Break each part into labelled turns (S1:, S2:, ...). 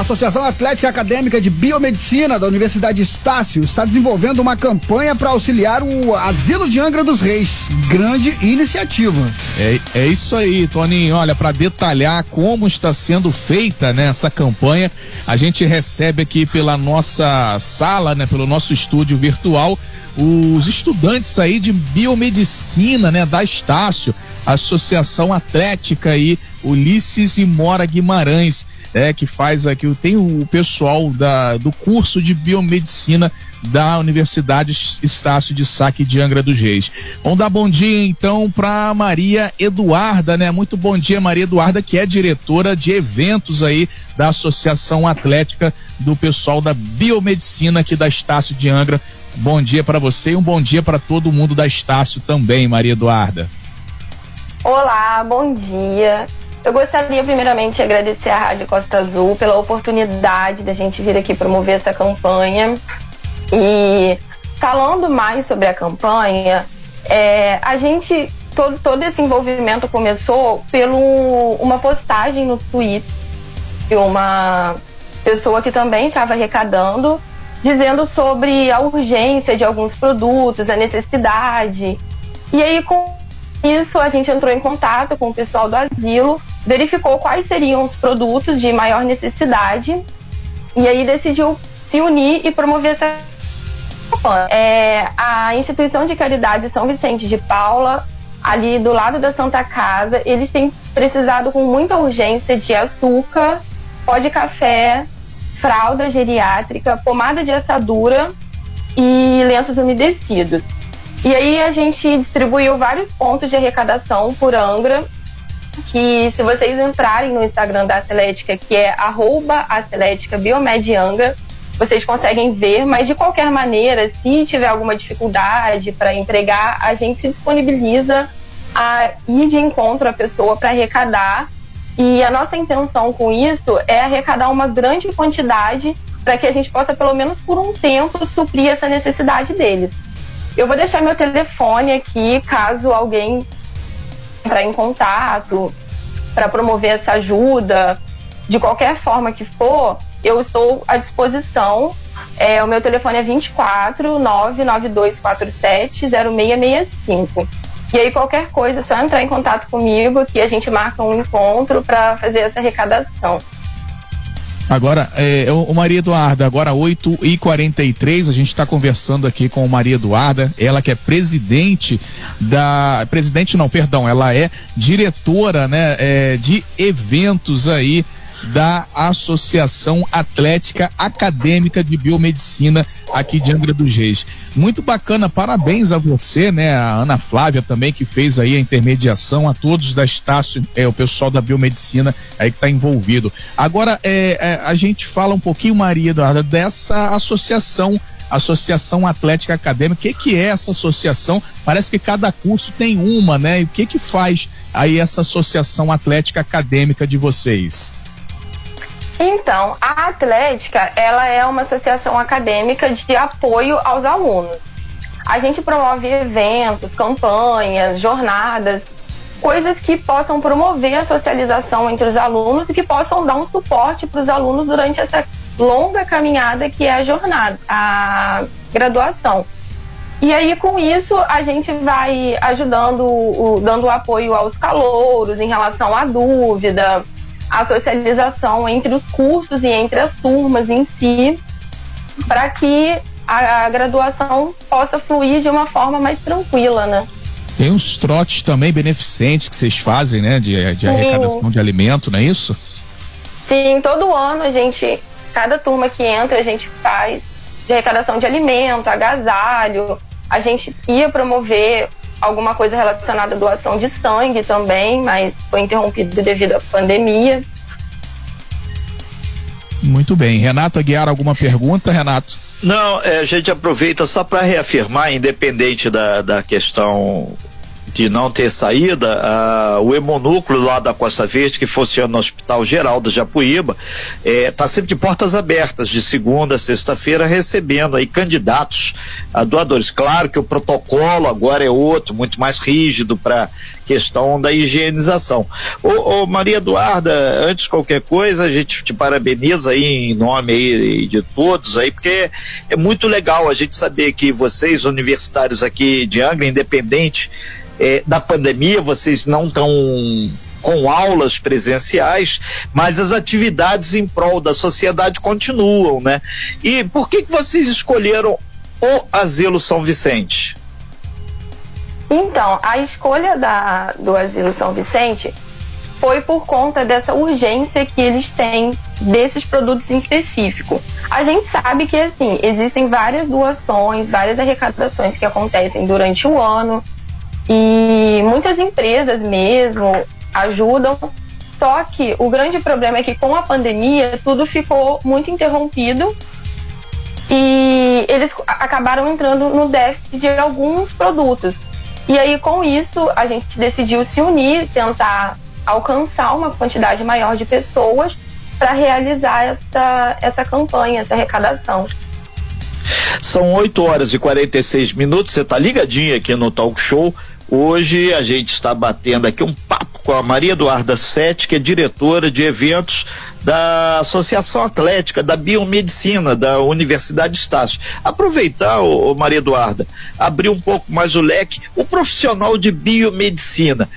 S1: A Associação Atlética Acadêmica de Biomedicina da Universidade Estácio está desenvolvendo uma campanha para auxiliar o Asilo de Angra dos Reis. Grande iniciativa.
S2: É, é isso aí, Toninho. Olha, para detalhar como está sendo feita né, essa campanha, a gente recebe aqui pela nossa sala, né, pelo nosso estúdio virtual, os estudantes aí de biomedicina, né, da Estácio, Associação Atlética aí, Ulisses e Mora Guimarães é, que faz aqui, tem o pessoal da, do curso de biomedicina da Universidade Estácio de Saque de Angra dos Reis. Vamos dar bom dia então para Maria Eduarda, né? Muito bom dia, Maria Eduarda, que é diretora de eventos aí da Associação Atlética do pessoal da biomedicina aqui da Estácio de Angra. Bom dia para você e um bom dia para todo mundo da Estácio também, Maria Eduarda.
S3: Olá, bom dia. Eu gostaria primeiramente de agradecer à Rádio Costa Azul pela oportunidade da gente vir aqui promover essa campanha. E falando mais sobre a campanha, é, a gente todo, todo esse envolvimento começou pelo uma postagem no Twitter de uma pessoa que também estava arrecadando, dizendo sobre a urgência de alguns produtos, a necessidade. E aí com isso a gente entrou em contato com o pessoal do asilo verificou quais seriam os produtos de maior necessidade e aí decidiu se unir e promover essa campanha. É, a instituição de caridade São Vicente de Paula, ali do lado da Santa Casa, eles têm precisado com muita urgência de açúcar, pó de café, fralda geriátrica, pomada de assadura e lenços umedecidos. E aí a gente distribuiu vários pontos de arrecadação por Angra que se vocês entrarem no Instagram da Atlética, que é arroba vocês conseguem ver, mas de qualquer maneira, se tiver alguma dificuldade para entregar, a gente se disponibiliza a ir de encontro à pessoa para arrecadar. E a nossa intenção com isso é arrecadar uma grande quantidade para que a gente possa, pelo menos por um tempo, suprir essa necessidade deles. Eu vou deixar meu telefone aqui, caso alguém entrar em contato para promover essa ajuda, de qualquer forma que for, eu estou à disposição. É, o meu telefone é 24 99247 0665. E aí, qualquer coisa, é só entrar em contato comigo que a gente marca um encontro para fazer essa arrecadação.
S2: Agora, é, o Maria Eduarda, agora 8 e 43 a gente está conversando aqui com Maria Eduarda, ela que é presidente da. Presidente não, perdão, ela é diretora né, é, de eventos aí da Associação Atlética Acadêmica de Biomedicina aqui de Angra dos Reis. Muito bacana, parabéns a você, né, a Ana Flávia também que fez aí a intermediação, a todos da Estácio, é, o pessoal da biomedicina aí que está envolvido. Agora, é, é, a gente fala um pouquinho, Maria Eduarda, dessa associação Associação Atlética Acadêmica. O que, que é essa associação? Parece que cada curso tem uma, né? E o que que faz aí essa Associação Atlética Acadêmica de vocês?
S3: Então, a Atlética, ela é uma associação acadêmica de apoio aos alunos. A gente promove eventos, campanhas, jornadas, coisas que possam promover a socialização entre os alunos e que possam dar um suporte para os alunos durante essa longa caminhada que é a jornada, a graduação. E aí, com isso, a gente vai ajudando, dando apoio aos calouros em relação à dúvida, a socialização entre os cursos e entre as turmas em si, para que a, a, graduação possa fluir de uma forma mais tranquila, né?
S2: Tem uns trotes também beneficentes que vocês fazem, né? De, de arrecadação de alimento, não é isso?
S3: Sim, todo ano a gente, cada turma que entra, a gente faz de arrecadação de alimento, agasalho. A gente ia promover alguma coisa relacionada à doação de sangue também, mas foi interrompido devido à pandemia.
S2: Muito bem. Renato Aguiar, alguma pergunta, Renato?
S4: Não, é, a gente aproveita só para reafirmar, independente da, da questão de não ter saída, uh, o hemonúcleo lá da Costa Verde, que funciona no Hospital Geral da Japuíba, está eh, sempre de portas abertas, de segunda a sexta-feira, recebendo aí candidatos a doadores. Claro que o protocolo agora é outro, muito mais rígido para questão da higienização. Ô, ô, Maria Eduarda, antes de qualquer coisa, a gente te parabeniza aí em nome aí de todos aí, porque é muito legal a gente saber que vocês, universitários aqui de Angra, independente é, da pandemia, vocês não estão com aulas presenciais, mas as atividades em prol da sociedade continuam, né? E por que, que vocês escolheram o Asilo São Vicente?
S3: Então, a escolha da, do Asilo São Vicente foi por conta dessa urgência que eles têm desses produtos em específico. A gente sabe que assim existem várias doações, várias arrecadações que acontecem durante o ano e muitas empresas mesmo ajudam. Só que o grande problema é que com a pandemia tudo ficou muito interrompido e eles acabaram entrando no déficit de alguns produtos. E aí, com isso, a gente decidiu se unir, tentar alcançar uma quantidade maior de pessoas para realizar essa, essa campanha, essa arrecadação.
S4: São 8 horas e 46 minutos, você está ligadinho aqui no Talk Show. Hoje a gente está batendo aqui um papo com a Maria Eduarda Sete, que é diretora de eventos da Associação Atlética da Biomedicina da Universidade Estácio. Aproveitar, ô, Maria Eduarda, abrir um pouco mais o leque, o profissional de biomedicina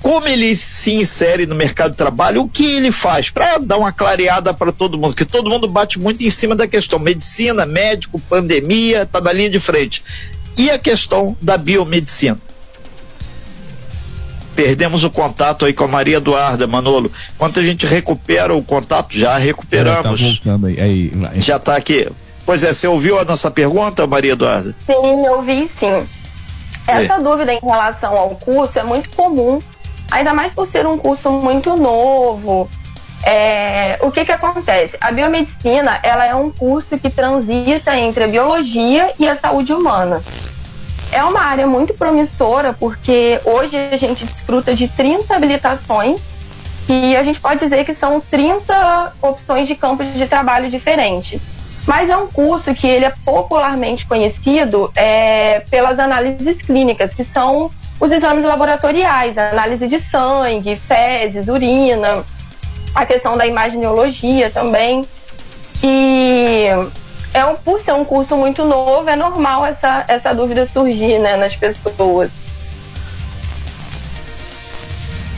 S4: como ele se insere no mercado de trabalho, o que ele faz, para dar uma clareada para todo mundo, que todo mundo bate muito em cima da questão medicina, médico, pandemia, está na linha de frente. E a questão da biomedicina? Perdemos o contato aí com a Maria Eduarda, Manolo. Quando a gente recupera o contato, já recuperamos. É, tá aí, aí, aí. Já está aqui. Pois é, você ouviu a nossa pergunta, Maria Eduarda?
S3: Sim, ouvi sim. Essa é. dúvida em relação ao curso é muito comum, ainda mais por ser um curso muito novo. É, o que que acontece? A biomedicina, ela é um curso que transita entre a biologia e a saúde humana é uma área muito promissora, porque hoje a gente desfruta de 30 habilitações e a gente pode dizer que são 30 opções de campos de trabalho diferentes. Mas é um curso que ele é popularmente conhecido é, pelas análises clínicas, que são os exames laboratoriais, análise de sangue, fezes, urina, a questão da imaginologia também. E é um, por ser um curso muito novo, é normal essa, essa dúvida surgir né, nas pessoas.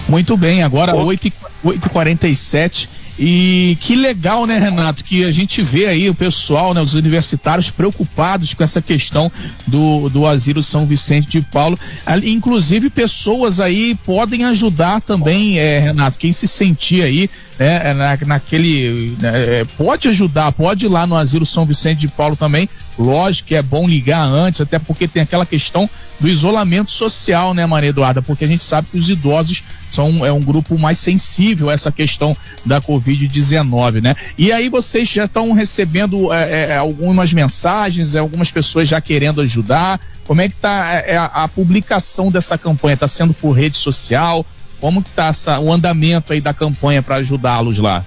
S2: Muito bem, agora 8h47. E que legal, né, Renato, que a gente vê aí o pessoal, né, os universitários preocupados com essa questão do, do asilo São Vicente de Paulo. Inclusive, pessoas aí podem ajudar também, é, Renato, quem se sentir aí né, é, na, naquele. Né, é, pode ajudar, pode ir lá no Asilo São Vicente de Paulo também. Lógico que é bom ligar antes, até porque tem aquela questão do isolamento social, né, Maria Eduarda? Porque a gente sabe que os idosos são é um grupo mais sensível a essa questão da Covid-19, né? E aí vocês já estão recebendo é, é, algumas mensagens, algumas pessoas já querendo ajudar. Como é que está é, a, a publicação dessa campanha? Está sendo por rede social? Como que tá essa, o andamento aí da campanha para ajudá-los lá?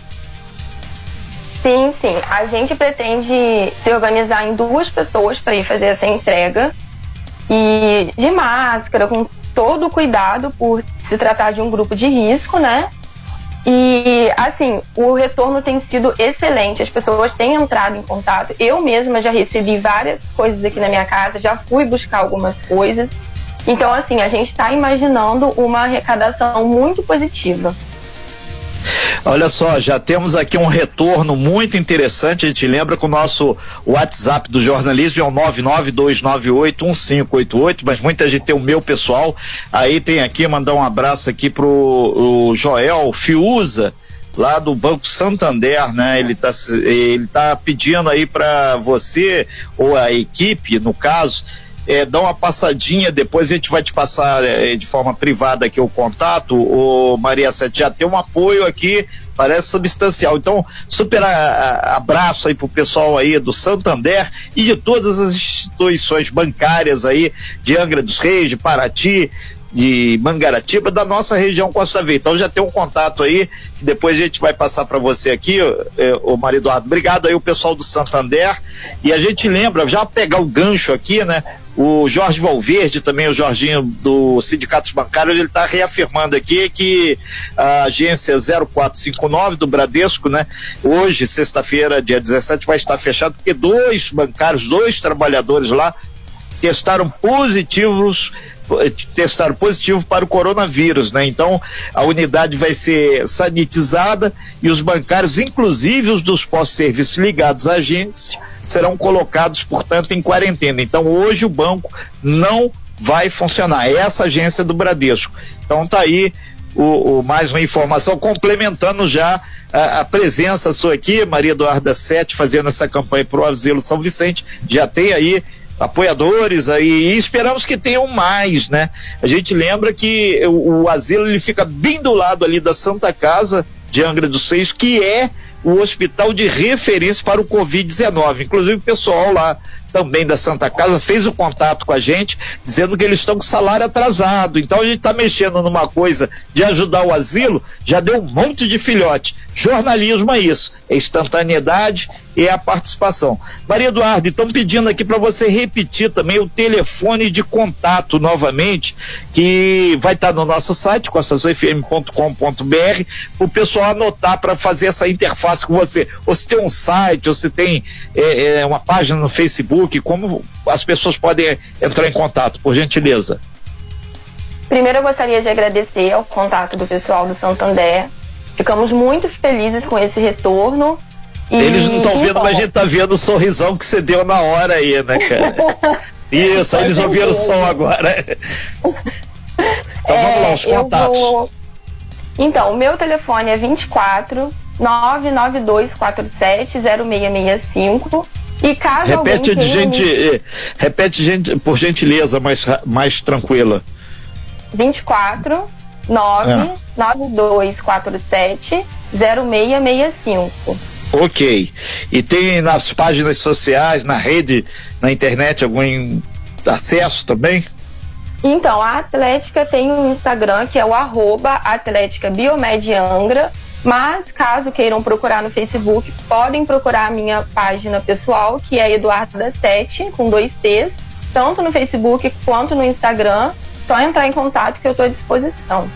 S3: Sim, sim. A gente pretende se organizar em duas pessoas para ir fazer essa entrega. E de máscara, com todo o cuidado por se tratar de um grupo de risco, né? E assim, o retorno tem sido excelente. As pessoas têm entrado em contato. Eu mesma já recebi várias coisas aqui na minha casa, já fui buscar algumas coisas. Então, assim, a gente está imaginando uma arrecadação muito positiva.
S4: Olha só, já temos aqui um retorno muito interessante. A gente lembra que o nosso WhatsApp do jornalismo é o 992981588, mas muita gente tem o meu pessoal. Aí tem aqui, mandar um abraço aqui pro Joel Fiuza lá do Banco Santander, né? Ele está ele tá pedindo aí para você ou a equipe, no caso, é, dá uma passadinha, depois a gente vai te passar é, de forma privada aqui o contato, o Maria Sete já tem um apoio aqui, parece substancial. Então, super a, abraço aí pro pessoal aí do Santander e de todas as instituições bancárias aí de Angra dos Reis, de Paraty, de Mangaratiba, da nossa região Costa Verde. Então já tem um contato aí, que depois a gente vai passar para você aqui, o Maria Eduardo. Obrigado aí o pessoal do Santander. E a gente lembra, já pegar o gancho aqui, né? O Jorge Valverde, também o Jorginho do Sindicatos Bancários, ele está reafirmando aqui que a agência 0459 do Bradesco, né, hoje, sexta-feira, dia 17, vai estar fechado, porque dois bancários, dois trabalhadores lá testaram positivos testaram positivo para o coronavírus, né? Então a unidade vai ser sanitizada e os bancários, inclusive os dos postos de serviço ligados à agência, serão colocados, portanto, em quarentena. Então hoje o banco não vai funcionar. É essa agência do Bradesco. Então tá aí o, o mais uma informação complementando já a, a, presença sua aqui, Maria Eduarda Sete, fazendo essa campanha para o Asilo São Vicente. Já tem aí apoiadores aí e esperamos que tenham mais, né? A gente lembra que o, o asilo ele fica bem do lado ali da Santa Casa de Angra dos Seis, que é o hospital de referência para o Covid-19. Inclusive o pessoal lá também da Santa Casa fez o contato com a gente, dizendo que eles estão com salário atrasado. Então a gente está mexendo numa coisa de ajudar o asilo, já deu um monte de filhote. Jornalismo é isso, é instantaneidade e é a participação. Maria Eduardo, estão pedindo aqui para você repetir também o telefone de contato novamente, que vai estar tá no nosso site, costasufm.com.br, para o pessoal anotar para fazer essa interface com você. Ou se tem um site, ou se tem é, é, uma página no Facebook, como as pessoas podem entrar em contato, por gentileza.
S3: Primeiro eu gostaria de agradecer ao contato do pessoal do Santander Ficamos muito felizes com esse retorno.
S4: Eles não estão vendo, mas a gente tá vendo o sorrisão que você deu na hora aí, né, cara? Isso, eles ouviram o som agora.
S3: Então é, vamos lá, os contatos. Vou... Então, o meu telefone é 24 99247 0665. E caso
S4: repete
S3: alguém
S4: gente, me... Eh, repete gente, por gentileza, mais, mais tranquila.
S3: 24 99247 0665.
S4: Ok. E tem nas páginas sociais, na rede, na internet, algum acesso também?
S3: Então, a Atlética tem um Instagram que é o arroba Atlética Biomed Angra, mas caso queiram procurar no Facebook, podem procurar a minha página pessoal, que é Eduarda Sete, com dois T's, tanto no Facebook quanto no Instagram. Só entrar em contato que eu estou à disposição.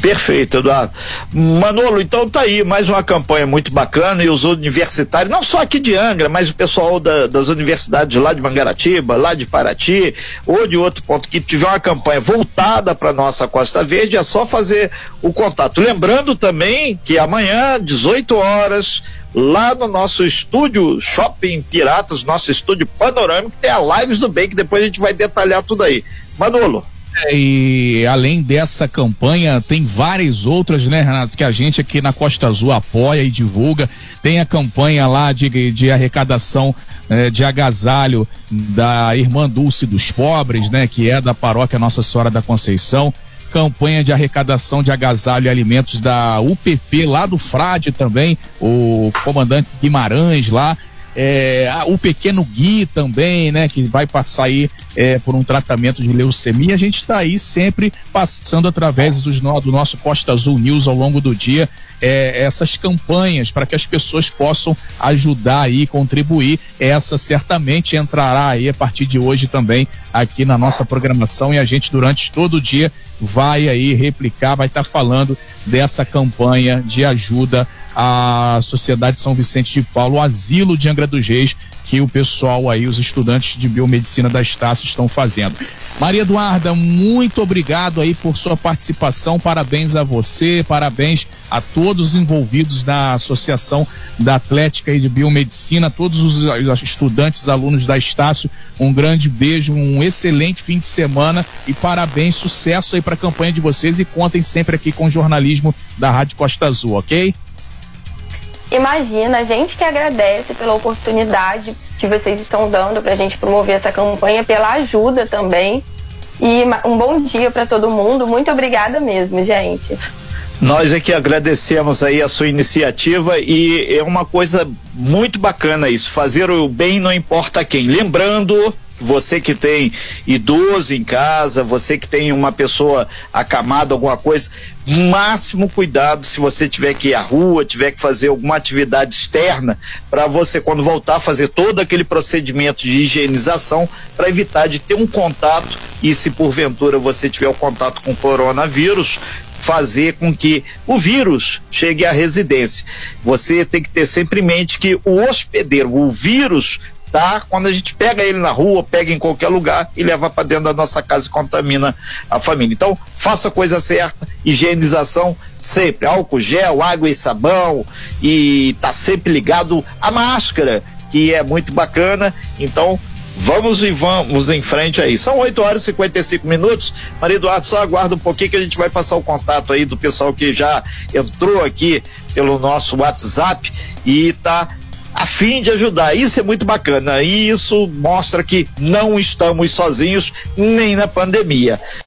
S4: Perfeito, Eduardo. Manolo, então tá aí mais uma campanha muito bacana e os universitários, não só aqui de Angra, mas o pessoal da, das universidades lá de Mangaratiba, lá de Paraty, ou de outro ponto que tiver uma campanha voltada para nossa Costa Verde, é só fazer o contato. Lembrando também que amanhã, 18 horas, lá no nosso estúdio Shopping Piratas, nosso estúdio panorâmico, tem a Lives do Bem, que depois a gente vai detalhar tudo aí. Manolo.
S2: É, e além dessa campanha, tem várias outras, né, Renato, que a gente aqui na Costa Azul apoia e divulga. Tem a campanha lá de, de arrecadação é, de agasalho da Irmã Dulce dos Pobres, né, que é da paróquia Nossa Senhora da Conceição. Campanha de arrecadação de agasalho e alimentos da UPP lá do Frade também, o comandante Guimarães lá é, o pequeno Gui também, né, que vai passar aí é, por um tratamento de leucemia. A gente está aí sempre passando através dos, do nosso Costa Azul News ao longo do dia é, essas campanhas para que as pessoas possam ajudar aí, contribuir. Essa certamente entrará aí a partir de hoje também aqui na nossa programação e a gente durante todo o dia vai aí replicar, vai estar tá falando dessa campanha de ajuda à Sociedade São Vicente de Paulo, Asilo de Angra dos Reis, que o pessoal aí, os estudantes de biomedicina da Estácio estão fazendo. Maria Eduarda, muito obrigado aí por sua participação, parabéns a você, parabéns a todos os envolvidos na Associação da Atlética e de Biomedicina, todos os estudantes, alunos da Estácio, um grande beijo, um excelente fim de semana e parabéns, sucesso aí para a campanha de vocês e contem sempre aqui com o jornalismo da Rádio Costa Azul, ok?
S3: Imagina, a gente que agradece pela oportunidade que vocês estão dando para a gente promover essa campanha, pela ajuda também. E um bom dia para todo mundo. Muito obrigada mesmo, gente.
S4: Nós é que agradecemos aí a sua iniciativa e é uma coisa muito bacana isso, fazer o bem não importa quem. Lembrando você que tem idoso em casa, você que tem uma pessoa acamada, alguma coisa, máximo cuidado se você tiver que ir à rua, tiver que fazer alguma atividade externa, para você, quando voltar, fazer todo aquele procedimento de higienização para evitar de ter um contato e se porventura você tiver o contato com coronavírus, fazer com que o vírus chegue à residência. Você tem que ter sempre em mente que o hospedeiro, o vírus tá? Quando a gente pega ele na rua, pega em qualquer lugar e leva para dentro da nossa casa e contamina a família. Então, faça a coisa certa, higienização sempre, álcool gel, água e sabão e tá sempre ligado à máscara, que é muito bacana. Então, Vamos e vamos em frente aí. São 8 horas e 55 minutos. Maria Eduardo, só aguarda um pouquinho que a gente vai passar o contato aí do pessoal que já entrou aqui pelo nosso WhatsApp e tá a fim de ajudar. Isso é muito bacana e isso mostra que não estamos sozinhos nem na pandemia.